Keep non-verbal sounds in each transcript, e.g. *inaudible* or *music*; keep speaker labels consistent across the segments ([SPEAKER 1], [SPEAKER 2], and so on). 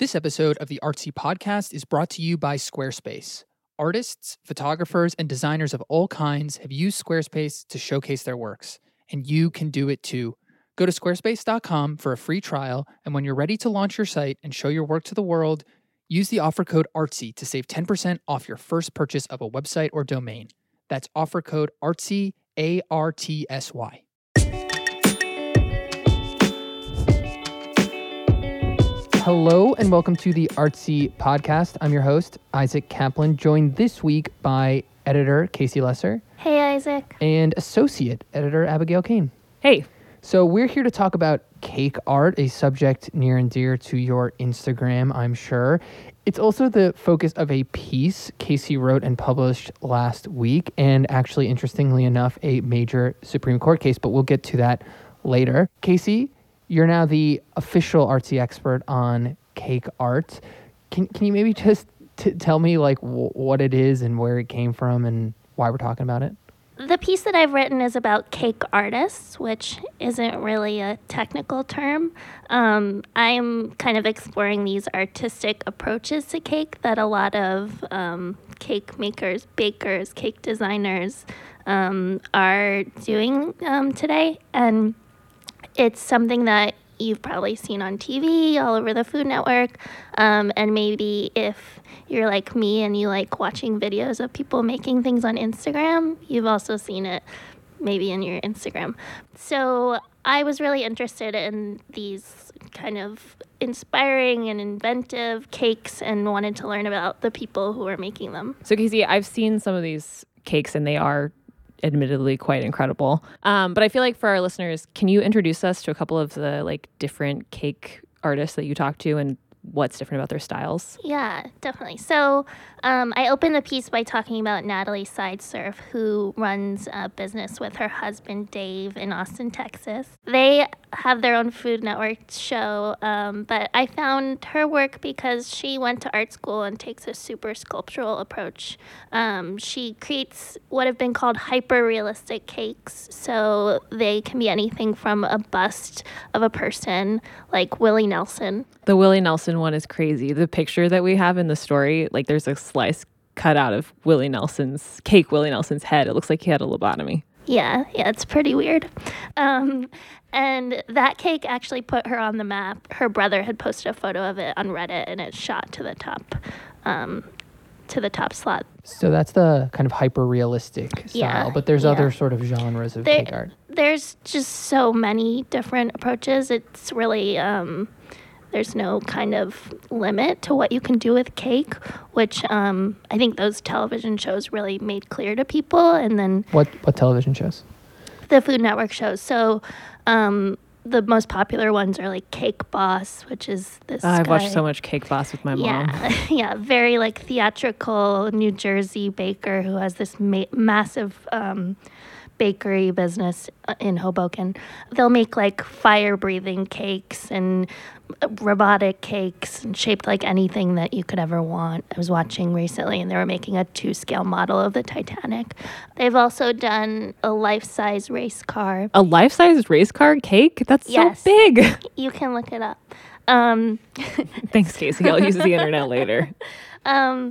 [SPEAKER 1] This episode of the Artsy podcast is brought to you by Squarespace. Artists, photographers, and designers of all kinds have used Squarespace to showcase their works, and you can do it too. Go to squarespace.com for a free trial, and when you're ready to launch your site and show your work to the world, use the offer code ARTSY to save 10% off your first purchase of a website or domain. That's offer code ARTSY, A R T S Y. Hello and welcome to the Artsy podcast. I'm your host, Isaac Kaplan, joined this week by editor Casey Lesser
[SPEAKER 2] Hey, Isaac.
[SPEAKER 1] and associate editor Abigail Cain.
[SPEAKER 3] Hey,
[SPEAKER 1] So, we're here to talk about cake art, a subject near and dear to your Instagram, I'm sure. It's also the focus of a piece Casey wrote and published last week, and actually, interestingly enough, a major Supreme Court case, but we'll get to that later. Casey, you're now the official artsy expert on cake art. Can, can you maybe just t- tell me like w- what it is and where it came from and why we're talking about it?
[SPEAKER 2] The piece that I've written is about cake artists, which isn't really a technical term. Um, I'm kind of exploring these artistic approaches to cake that a lot of um, cake makers, bakers, cake designers um, are doing um, today. And it's something that you've probably seen on TV all over the Food Network. Um, and maybe if you're like me and you like watching videos of people making things on Instagram, you've also seen it maybe in your Instagram. So I was really interested in these kind of inspiring and inventive cakes and wanted to learn about the people who are making them.
[SPEAKER 3] so Casey, I've seen some of these cakes and they are admittedly quite incredible. Um, but I feel like for our listeners, can you introduce us to a couple of the like different cake artists that you talk to and what's different about their styles?
[SPEAKER 2] Yeah, definitely. So um, I opened the piece by talking about Natalie Sideserf, who runs a business with her husband Dave in Austin, Texas. They have their own Food Network show, um, but I found her work because she went to art school and takes a super sculptural approach. Um, she creates what have been called hyper realistic cakes. So they can be anything from a bust of a person like Willie Nelson
[SPEAKER 3] The Willie Nelson one is crazy. The picture that we have in the story, like there's a slice cut out of Willie Nelson's cake, Willie Nelson's head. It looks like he had a lobotomy.
[SPEAKER 2] Yeah, yeah, it's pretty weird. Um, and that cake actually put her on the map. Her brother had posted a photo of it on Reddit, and it shot to the top, um, to the top slot.
[SPEAKER 1] So that's the kind of hyper realistic style,
[SPEAKER 2] Yeah,
[SPEAKER 1] but there's
[SPEAKER 2] yeah.
[SPEAKER 1] other sort of genres of
[SPEAKER 2] There-
[SPEAKER 1] cake art.
[SPEAKER 2] There's just so many different approaches. It's really um, there's no kind of limit to what you can do with cake, which um, I think those television shows really made clear to people. And then
[SPEAKER 1] What what television shows?
[SPEAKER 2] the Food Network shows. So um, the most popular ones are like Cake Boss, which is this.
[SPEAKER 3] I've watched so much Cake Boss with my mom.
[SPEAKER 2] Yeah, *laughs* yeah, very like theatrical New Jersey baker who has this ma- massive um, bakery business uh, in Hoboken. They'll make like fire breathing cakes and uh, robotic cakes and shaped like anything that you could ever want. I was watching recently and they were making a two scale model of the Titanic. They've also done a life size race car.
[SPEAKER 3] A life size race car cake? That's
[SPEAKER 2] Yes.
[SPEAKER 3] so big. *laughs*
[SPEAKER 2] You can look it up. Um,
[SPEAKER 3] Thanks, Casey. I'll use the internet later. *laughs*
[SPEAKER 2] um,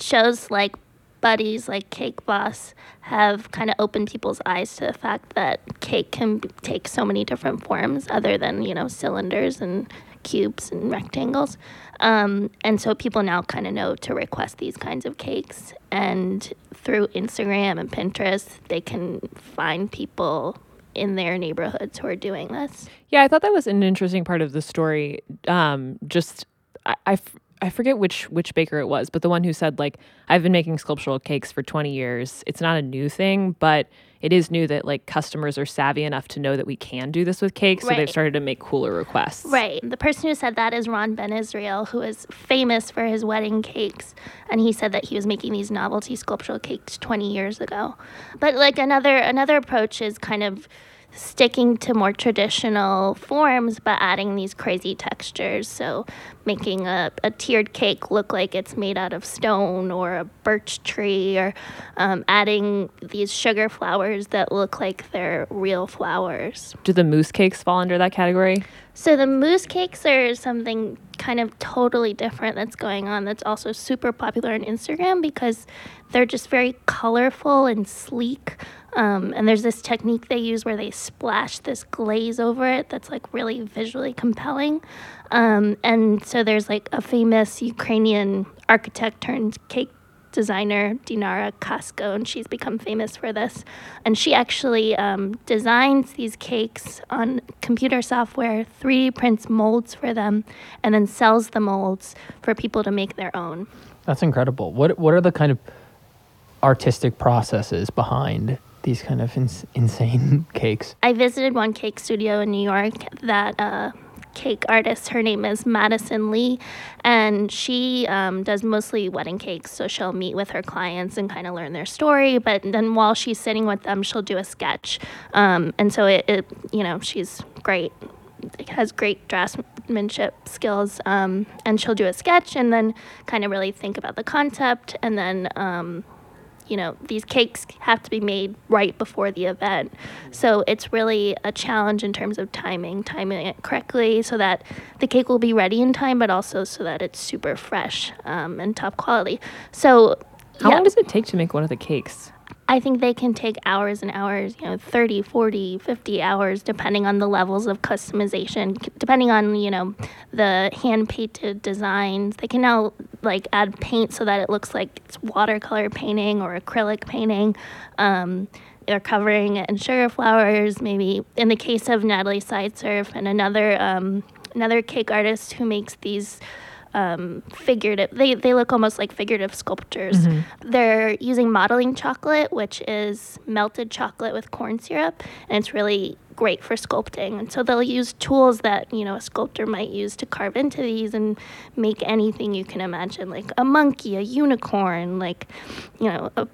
[SPEAKER 2] shows like Buddies, like Cake Boss, have kind of opened people's eyes to the fact that cake can take so many different forms other than, you know, cylinders and cubes and rectangles. Um, and so people now kind of know to request these kinds of cakes. And through Instagram and Pinterest, they can find people in their neighborhoods who are doing this.
[SPEAKER 3] Yeah, I thought that was an interesting part of the story. Um, just I, I forget which which baker it was, but the one who said like I've been making sculptural cakes for 20 years. It's not a new thing, but it is new that like customers are savvy enough to know that we can do this with cakes, so they've started to make cooler requests.
[SPEAKER 2] Right. The person who said that is Ron Ben Israel, who is famous for his wedding cakes. And he said that he was making these novelty sculptural cakes 20 years ago. But like another another approach is kind of sticking to more traditional forms but adding these crazy textures. So making a, a tiered cake look like it's made out of stone or a birch tree, or um, adding these sugar flowers that look like they're real flowers.
[SPEAKER 3] Do the mousse cakes fall under that category?
[SPEAKER 2] So the mousse cakes are something kind of totally different that's going on that's also super popular on Instagram because they're just very colorful and sleek. Um, and there's this technique they use where they splash this glaze over it that's like really visually compelling. Um, and so there's like a famous Ukrainian architect turned cake designer Dinara Kasko, and she's become famous for this. And she actually um, designs these cakes on computer software, 3D prints molds for them, and then sells the molds for people to make their own.
[SPEAKER 1] That's incredible. What what are the kind of artistic processes behind these kind of ins- insane *laughs* cakes?
[SPEAKER 2] I visited one cake studio in New York that uh, cake artist. Her name is Madison Lee, and she um, does mostly wedding cakes. So she'll meet with her clients and kind of learn their story. But then while she's sitting with them, she'll do a sketch. Um, and so it, it, you know, she's great. Has great draftsmanship skills, um, and she'll do a sketch and then kind of really think about the concept, and then um, you know, these cakes have to be made right before the event. So it's really a challenge in terms of timing, timing it correctly so that the cake will be ready in time, but also so that it's super fresh um, and top quality. So,
[SPEAKER 3] how yeah. long does it take to make one of the cakes?
[SPEAKER 2] I think they can take hours and hours, you know, 30, 40, 50 hours, depending on the levels of customization, depending on, you know, the hand painted designs. They can now like add paint so that it looks like it's watercolor painting or acrylic painting. Um, they're covering it in sugar flowers, maybe in the case of Natalie Sideserf and another, um, another cake artist who makes these um, figurative. They they look almost like figurative sculptures. Mm-hmm. They're using modeling chocolate, which is melted chocolate with corn syrup, and it's really great for sculpting. And so they'll use tools that you know a sculptor might use to carve into these and make anything you can imagine, like a monkey, a unicorn, like you know a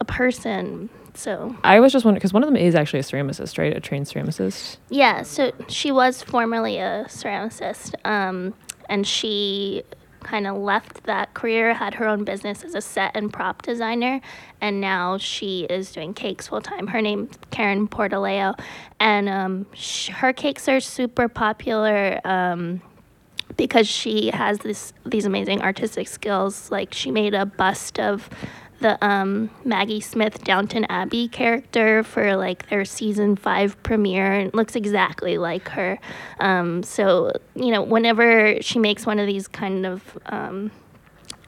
[SPEAKER 2] a person. So
[SPEAKER 3] I was just wondering because one of them is actually a ceramicist, right? A trained ceramicist.
[SPEAKER 2] Yeah, so she was formerly a ceramicist. Um, and she kind of left that career, had her own business as a set and prop designer, and now she is doing cakes full time. Her name's Karen Portaleo, and um, sh- her cakes are super popular. Um, because she has this these amazing artistic skills like she made a bust of the um, Maggie Smith Downton Abbey character for like their season five premiere and looks exactly like her. Um, so, you know, whenever she makes one of these kind of um,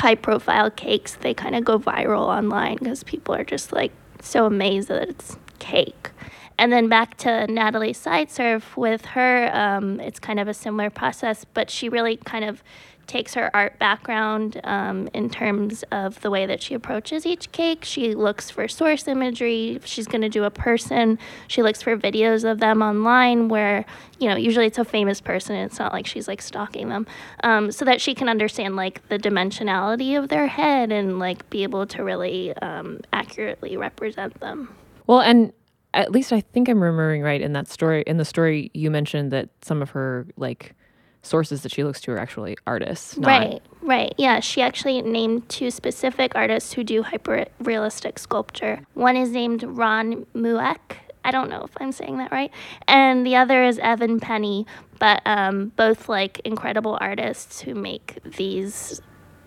[SPEAKER 2] high profile cakes, they kind of go viral online because people are just like so amazed that it's cake. And then back to Natalie Sideserf with her, um, it's kind of a similar process, but she really kind of takes her art background um, in terms of the way that she approaches each cake. She looks for source imagery. She's going to do a person, she looks for videos of them online where, you know, usually it's a famous person it's not like she's like stalking them, um, so that she can understand like the dimensionality of their head and like be able to really um, accurately represent them.
[SPEAKER 3] Well, and at least I think I'm remembering right in that story. In the story, you mentioned that some of her like sources that she looks to are actually artists.
[SPEAKER 2] right, right. Yeah, she actually named two specific artists who do hyper realistic sculpture. One is named Ron Mueck. I don't know if I'm saying that right. And the other is Evan Penny, but um, both like incredible artists who make these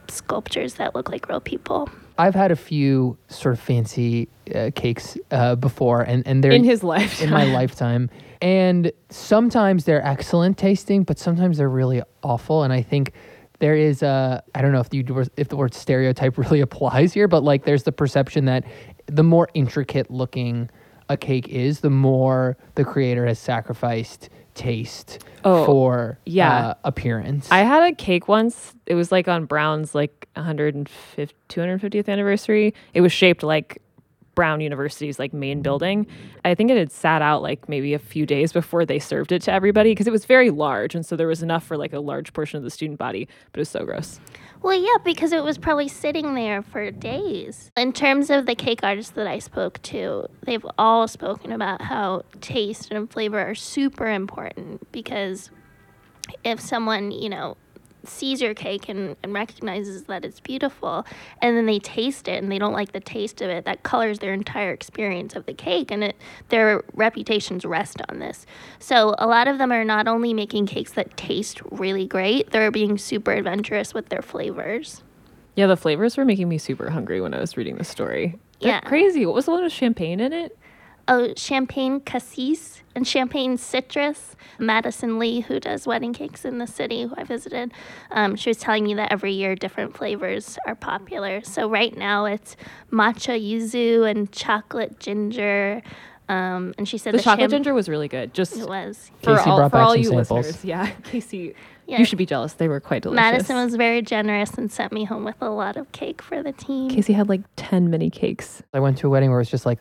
[SPEAKER 2] sculptures that look like real people.
[SPEAKER 1] I've had a few sort of fancy uh, cakes uh, before, and and they're
[SPEAKER 3] in his life
[SPEAKER 1] in my lifetime, and sometimes they're excellent tasting, but sometimes they're really awful. And I think there is a I don't know if you if the word stereotype *laughs* really applies here, but like there's the perception that the more intricate looking a cake is, the more the creator has sacrificed taste oh, for yeah. Uh, appearance.
[SPEAKER 3] I had a cake once. It was like on Brown's like 150 250th anniversary. It was shaped like Brown University's like main building. I think it had sat out like maybe a few days before they served it to everybody because it was very large, and so there was enough for like a large portion of the student body. But it was so gross.
[SPEAKER 2] Well, yeah, because it was probably sitting there for days. In terms of the cake artists that I spoke to, they've all spoken about how taste and flavor are super important because if someone, you know, sees your cake and, and recognizes that it's beautiful and then they taste it and they don't like the taste of it that colors their entire experience of the cake and it, their reputations rest on this so a lot of them are not only making cakes that taste really great they're being super adventurous with their flavors
[SPEAKER 3] Yeah, the flavors were making me super hungry when I was reading the story. They're
[SPEAKER 2] Yeah.
[SPEAKER 3] crazy. What was the one with champagne in it?
[SPEAKER 2] Oh champagne cassis and champagne citrus madison lee who does wedding cakes in the city who i visited um, she was telling me that every year different flavors are popular so right now it's matcha yuzu and chocolate ginger um, and she said
[SPEAKER 3] The
[SPEAKER 2] the,
[SPEAKER 3] chocolate
[SPEAKER 2] champ-
[SPEAKER 3] ginger was really good. Just
[SPEAKER 2] it was
[SPEAKER 3] for
[SPEAKER 1] Casey
[SPEAKER 3] all,
[SPEAKER 1] brought
[SPEAKER 3] for
[SPEAKER 1] back
[SPEAKER 3] all
[SPEAKER 1] some
[SPEAKER 3] you
[SPEAKER 1] samples.
[SPEAKER 3] listeners. Yeah, *laughs* Casey,
[SPEAKER 2] Yeah.
[SPEAKER 3] you should be jealous. They were quite delicious.
[SPEAKER 2] madison was very generous and sent me home with a lot of cake for the team
[SPEAKER 3] Casey had like ten mini cakes.
[SPEAKER 1] I went to a wedding where it was just like,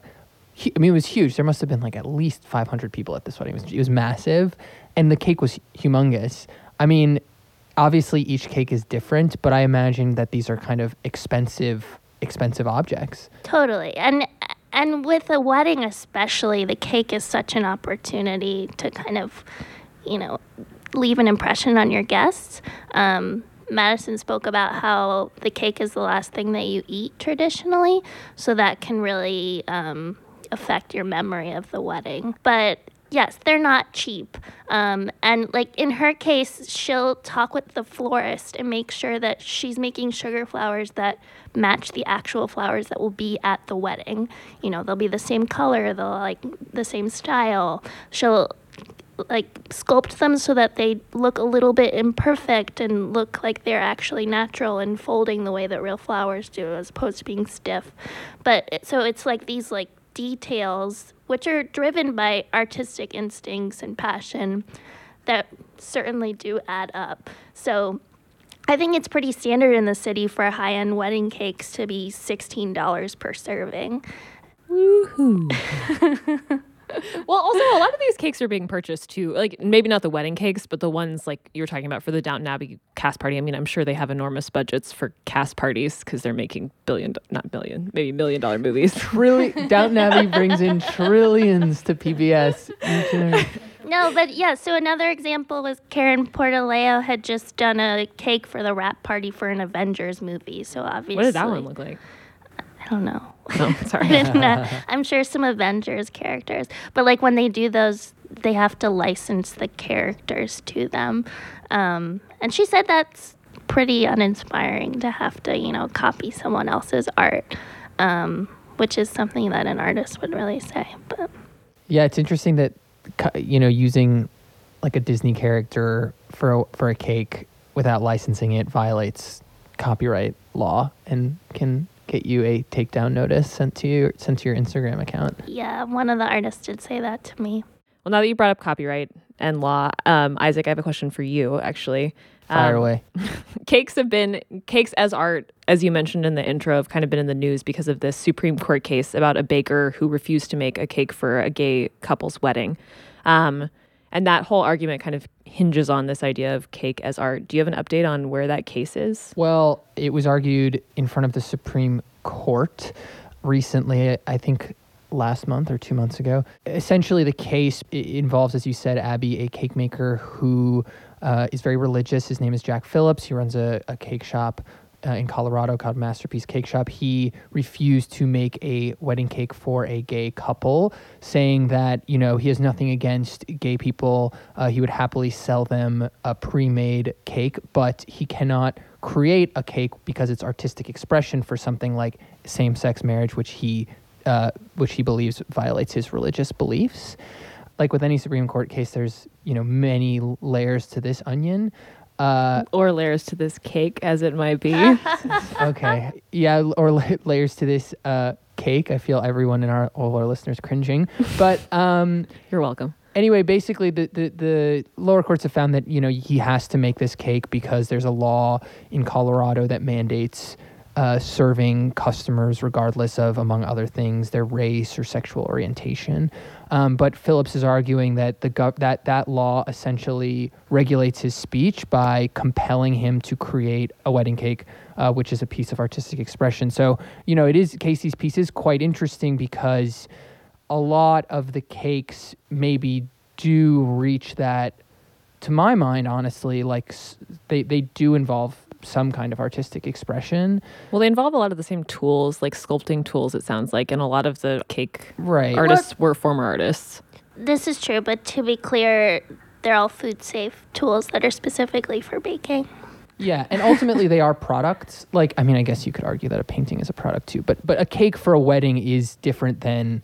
[SPEAKER 1] I mean, it was huge. There must have been like at least 500 people at this wedding. It was, it was massive, and the cake was humongous. I mean, obviously each cake is different, but I imagine that these are kind of expensive, expensive objects.
[SPEAKER 2] Totally. And and with a wedding especially, the cake is such an opportunity to kind of, you know, leave an impression on your guests. Um, Madison spoke about how the cake is the last thing that you eat traditionally, so that can really um, affect your memory of the wedding. But yes, they're not cheap. Um, and like in her case, she'll talk with the florist and make sure that she's making sugar flowers that match the actual flowers that will be at the wedding. You know, they'll be the same color, they'll like the same style. She'll like sculpt them so that they look a little bit imperfect and look like they're actually natural and folding the way that real flowers do as opposed to being stiff but so it's like these like details which are driven by artistic instincts and passion that certainly do add up so I think it's pretty standard in the city for high-end wedding cakes to be $16 per serving.
[SPEAKER 3] Woohoo! *laughs* *laughs* well, also a lot of these cakes are being purchased too. Like maybe not the wedding cakes, but the ones like you're talking about for the Downton Abbey cast party. I mean, I'm sure they have enormous budgets for cast parties because they're making billion, not billion, maybe million dollar movies. *laughs*
[SPEAKER 1] Really, Downton Abbey brings in trillions to PBS. each *laughs* and every-
[SPEAKER 2] No, but yeah, so another example was Karen Portaleo had just done a cake for the wrap party for an Avengers movie. So obviously,
[SPEAKER 3] what did that one look like?
[SPEAKER 2] I don't know. *laughs*
[SPEAKER 3] No,
[SPEAKER 2] I
[SPEAKER 3] sorry. *laughs*
[SPEAKER 2] didn't know. I'm sure some Avengers characters, but like when they do those, they have to license the characters to them. Um, and she said that's pretty uninspiring to have to, you know, copy someone else's art, um, which is something that an artist would really say. But
[SPEAKER 1] Yeah, it's interesting that you know using like a Disney character for a, for a cake without licensing it violates copyright law and can get you a takedown notice sent to you sent to your Instagram account.
[SPEAKER 2] yeah, one of the artists did say that to me.
[SPEAKER 3] Well, now that you brought up copyright and law, um, Isaac, I have a question for you. Actually,
[SPEAKER 1] Fire
[SPEAKER 3] Um,
[SPEAKER 1] away. *laughs*
[SPEAKER 3] cakes have been cakes as art as you mentioned in the intro have kind of been in the news because of this supreme court case about a baker who refused to make a cake for a gay couple's wedding um, and that whole argument kind of hinges on this idea of cake as art do you have an update on where that case is
[SPEAKER 1] Well, it was argued in front of the Supreme Court recently, I think last month or two months ago. Essentially, the case involves, as you said, Abby, a cake maker who uh, is very religious. His name is Jack Phillips. He runs a, a cake shop uh, in Colorado called Masterpiece Cake Shop. He refused to make a wedding cake for a gay couple, saying that, you know, he has nothing against gay people. Uh, he would happily sell them a pre made cake, but he cannot create a cake because it's artistic expression for something like same sex marriage, which he uh, which he believes violates his religious beliefs. Like with any Supreme Court case, there's you know many layers to this onion. Uh,
[SPEAKER 3] or layers to this cake as it might be *laughs*
[SPEAKER 1] okay, yeah, or la- layers to this uh, cake. I feel everyone in our all our listeners cringing, but *laughs* um,
[SPEAKER 3] you're welcome
[SPEAKER 1] anyway, basically, the, the, the lower courts have found that you know he has to make this cake because there's a law in Colorado that mandates uh, serving customers regardless of, among other things, their race or sexual orientation. Um, but Phillips is arguing that the gov- that that law essentially regulates his speech by compelling him to create a wedding cake, uh, which is a piece of artistic expression. So you know, it is Casey's piece is quite interesting because a lot of the cakes maybe do reach that. To my mind, honestly, like they they do involve some kind of artistic expression.
[SPEAKER 3] Well, they involve a lot of the same tools, like sculpting tools, it sounds like, and a lot of the cake
[SPEAKER 1] Right.
[SPEAKER 3] artists were former artists.
[SPEAKER 2] This is true, but to be clear, they're all food safe tools that are specifically for baking.
[SPEAKER 1] Yeah, and ultimately they are products. Like, I mean, I guess you could argue that a painting is a product too, but but a cake for a wedding is different than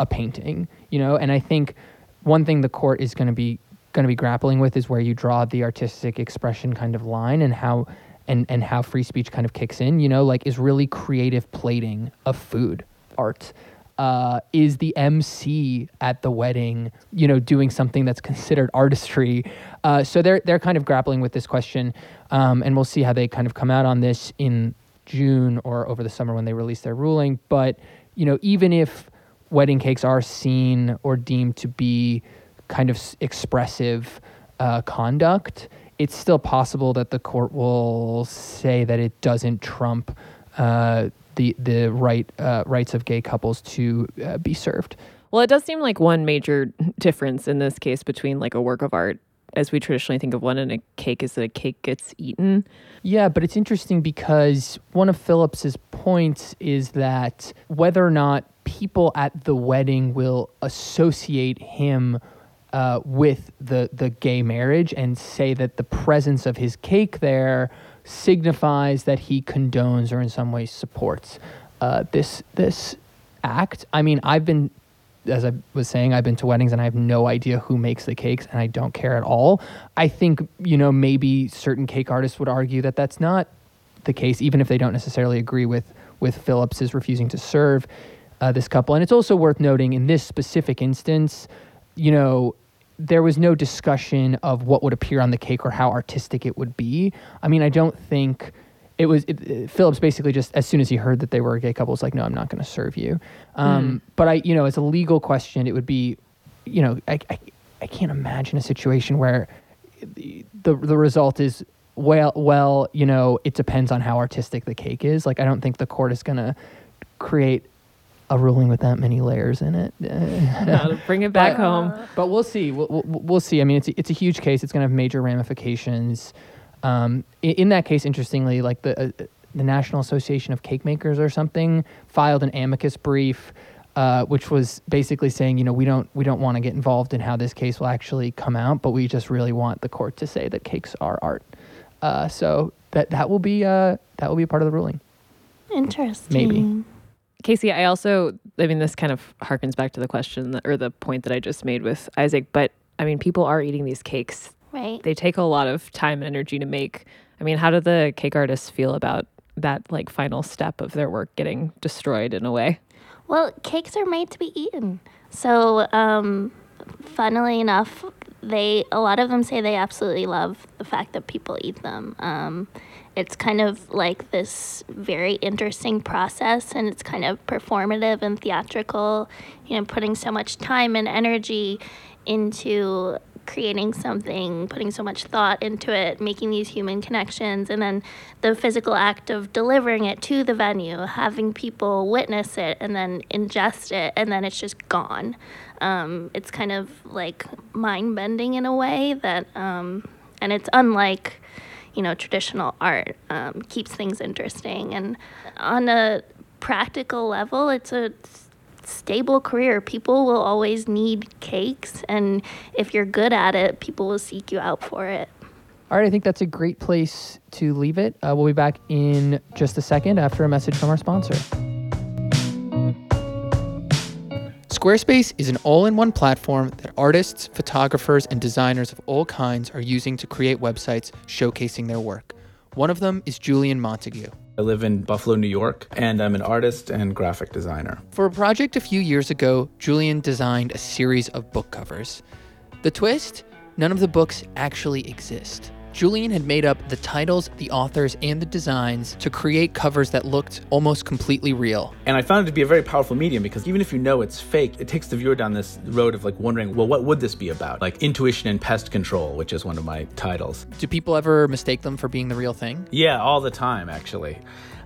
[SPEAKER 1] a painting, you know. And I think one thing the court is going to be going to be grappling with is where you draw the artistic expression kind of line and how and and how free speech kind of kicks in. You know, like is really creative plating of food art. Uh, is the MC at the wedding, you know, doing something that's considered artistry? Uh, so they're they're kind of grappling with this question, um, and we'll see how they kind of come out on this in June or over the summer when they release their ruling. But you know, even if wedding cakes are seen or deemed to be kind of expressive uh, conduct, it's still possible that the court will say that it doesn't trump uh, the the right uh, rights of gay couples to uh, be served.
[SPEAKER 3] Well, it does seem like one major *laughs* difference in this case between like a work of art, as we traditionally think of one, and a cake is that a cake gets eaten.
[SPEAKER 1] Yeah, but it's interesting because one of Phillips's points is that whether or not people at the wedding will associate him uh, with the the gay marriage and say that the presence of his cake there signifies that he condones or in some way supports uh, this this act. I mean, I've been as I was saying, I've been to weddings and I have no idea who makes the cakes and I don't care at all. I think, you know, maybe certain cake artists would argue that that's not the case, even if they don't necessarily agree with, with Phillips's refusing to serve uh, this couple. And it's also worth noting in this specific instance, you know, there was no discussion of what would appear on the cake or how artistic it would be. I mean, I don't think it was it, it- Phillips basically just as soon as he heard that they were a gay couple was like, no, I'm not going to serve you. Um, But I, you know, as a legal question, it would be, you know, I, I, I can't imagine a situation where the the the result is well well you know it depends on how artistic the cake is. Like I don't think the court is going to create a ruling with that many layers in it. *laughs*
[SPEAKER 3] Now bring it back
[SPEAKER 1] But-
[SPEAKER 3] home.
[SPEAKER 1] But we'll see. We'll, we'll, we'll see. I mean, it's a, it's a huge case. It's going to have major ramifications. Um, in, in that case, interestingly, like the uh, the National Association of Cake Makers or something filed an amicus brief, uh, which was basically saying, you know, we don't we don't want to get involved in how this case will actually come out, but we just really want the court to say that cakes are art. Uh, so that that will be uh, that will be a part of the ruling.
[SPEAKER 2] Interesting.
[SPEAKER 3] Casey, I also, I mean, this kind of harkens back to the question that, or the point that I just made with Isaac, but I mean, people are eating these cakes.
[SPEAKER 2] Right.
[SPEAKER 3] They take a lot of time and energy to make. I mean, how do the cake artists feel about that like final step of their work getting destroyed in a way?
[SPEAKER 2] Well, cakes are made to be eaten. So, um, funnily enough, they a lot of them say they absolutely love the fact that people eat them. Um, it's kind of like this very interesting process, and it's kind of performative and theatrical. You know, putting so much time and energy into creating something, putting so much thought into it, making these human connections, and then the physical act of delivering it to the venue, having people witness it and then ingest it, and then it's just gone. Um, it's kind of like mind bending in a way that, um, and it's unlike, you know, traditional art, um, keeps things interesting. And on a practical level, it's a stable career. People will always need cakes, and if you're good at it, people will seek you out for it.
[SPEAKER 1] All right, I think that's a great place to leave it. Uh, we'll be back in just a second after a message from our sponsor. Squarespace is an all in one platform that artists, photographers, and designers of all kinds are using to create websites showcasing their work. One of them is Julian Montague.
[SPEAKER 4] I live in Buffalo, New York, and I'm an artist and graphic designer.
[SPEAKER 1] For a project a few years ago, Julian designed a series of book covers. The twist? None of the books actually exist. Julian had made up the titles, the authors, and the designs to create covers that looked almost completely real.
[SPEAKER 4] And I found it to be a very powerful medium because even if you know it's fake, it takes the viewer down this road of like wondering, well, what would this be about? Like intuition and pest control, which is one of my titles.
[SPEAKER 1] Do people ever mistake them for being the real thing?
[SPEAKER 4] Yeah, all the time, actually.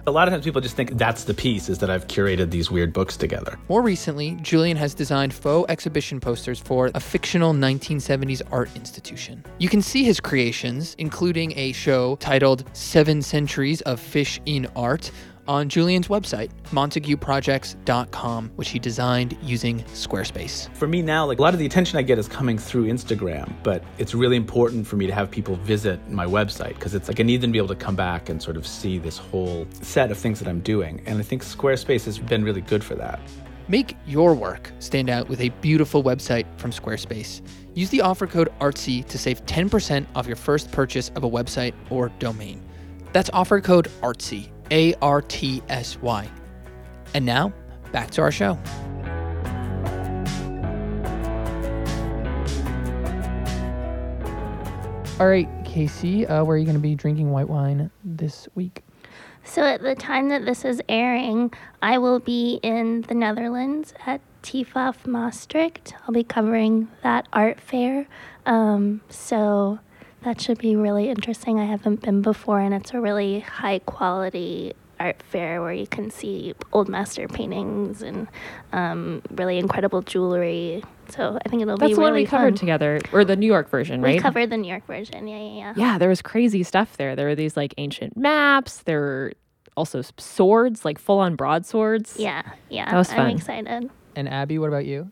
[SPEAKER 4] A lot of times people just think that's the piece, is that I've curated these weird books together.
[SPEAKER 1] More recently, Julian has designed faux exhibition posters for a fictional 1970s art institution. You can see his creations, including a show titled Seven Centuries of Fish in Art, on Julian's website, montagueprojects.com, which he designed using Squarespace.
[SPEAKER 4] For me now, like a lot of the attention I get is coming through Instagram, but it's really important for me to have people visit my website because it's like I need them to be able to come back and sort of see this whole set of things that I'm doing. And I think Squarespace has been really good for that.
[SPEAKER 1] Make your work stand out with a beautiful website from Squarespace. Use the offer code ARTSY to save 10% off your first purchase of a website or domain. That's offer code ARTSY, A R T S Y. And now, back to our show. All right, Casey, uh, where are you going to be drinking white wine this week?
[SPEAKER 2] So at the time that this is airing, I will be in the Netherlands at TEFAF Maastricht. I'll be covering that art fair. Um, so that should be really interesting. I haven't been before, and it's a really high quality art fair where you can see old master paintings and um, really incredible jewelry. So I think it'll
[SPEAKER 3] That's
[SPEAKER 2] be
[SPEAKER 3] the one
[SPEAKER 2] really
[SPEAKER 3] we covered
[SPEAKER 2] fun.
[SPEAKER 3] together, or the New York version,
[SPEAKER 2] We
[SPEAKER 3] right?
[SPEAKER 2] covered the New York version. Yeah, yeah, yeah.
[SPEAKER 3] yeah, there was crazy stuff there. There were these like ancient maps. There were also swords, like full on broadswords.
[SPEAKER 2] Yeah, yeah.
[SPEAKER 3] That was
[SPEAKER 2] I'm excited.
[SPEAKER 1] And Abby, what about you?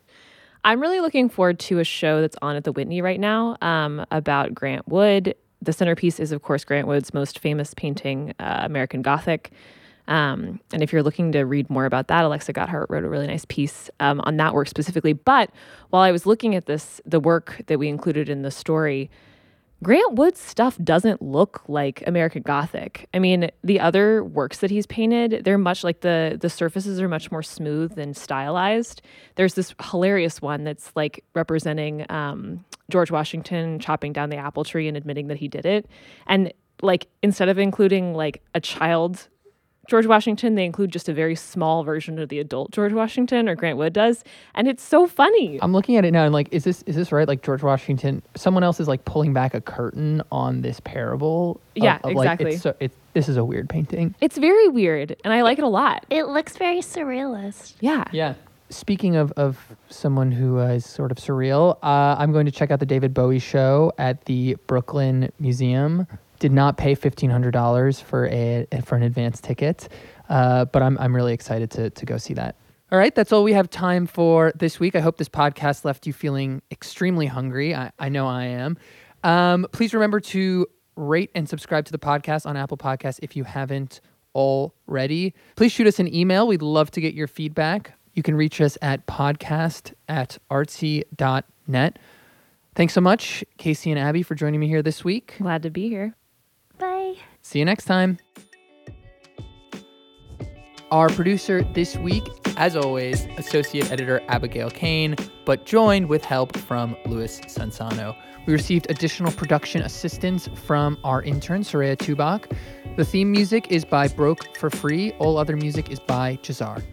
[SPEAKER 3] I'm really looking forward to a show that's on at the Whitney right now um, about Grant Wood. The centerpiece is, of course, Grant Wood's most famous painting, uh, American Gothic. Um, and if you're looking to read more about that, Alexxa Gotthardt wrote a really nice piece um, on that work specifically. But while I was looking at this, the work that we included in the story, Grant Wood's stuff doesn't look like American Gothic. I mean, the other works that he's painted, they're much like the the surfaces are much more smooth and stylized. There's this hilarious one that's like representing um, George Washington chopping down the apple tree and admitting that he did it, and like instead of including like a child George Washington, they include just a very small version of the adult George Washington, or Grant Wood does, and it's so funny.
[SPEAKER 1] I'm looking at it now and like, is this is this right? Like George Washington, someone else is like pulling back a curtain on this parable. of-
[SPEAKER 3] Yeah,
[SPEAKER 1] of, like,
[SPEAKER 3] exactly.
[SPEAKER 1] it's so, it's, this is a weird painting.
[SPEAKER 3] It's very weird, and I like it a lot.
[SPEAKER 2] It looks very surrealist.
[SPEAKER 3] Yeah.
[SPEAKER 1] Yeah. Speaking of, of someone who uh, is sort of surreal, uh, I'm going to check out the David Bowie show at the Brooklyn Museum. Did not pay fifteen hundred dollars for a for an advance ticket, uh, but I'm I'm really excited to to go see that. All right, that's all we have time for this week. I hope this podcast left you feeling extremely hungry. I, I know I am. Um, please remember to rate and subscribe to the podcast on Apple Podcasts if you haven't already. Please shoot us an email. We'd love to get your feedback. You can reach us at podcast at artsy.net. Thanks so much, Casey and Abby, for joining me here this week.
[SPEAKER 3] Glad to be here.
[SPEAKER 1] See you next time. Our producer this week, as always, Associate Editor Abigail Cain, but joined with help from Louis Sansano. We received additional production assistance from our intern, Soraya Tubak. The theme music is by Broke for Free. All other music is by Jahzzar.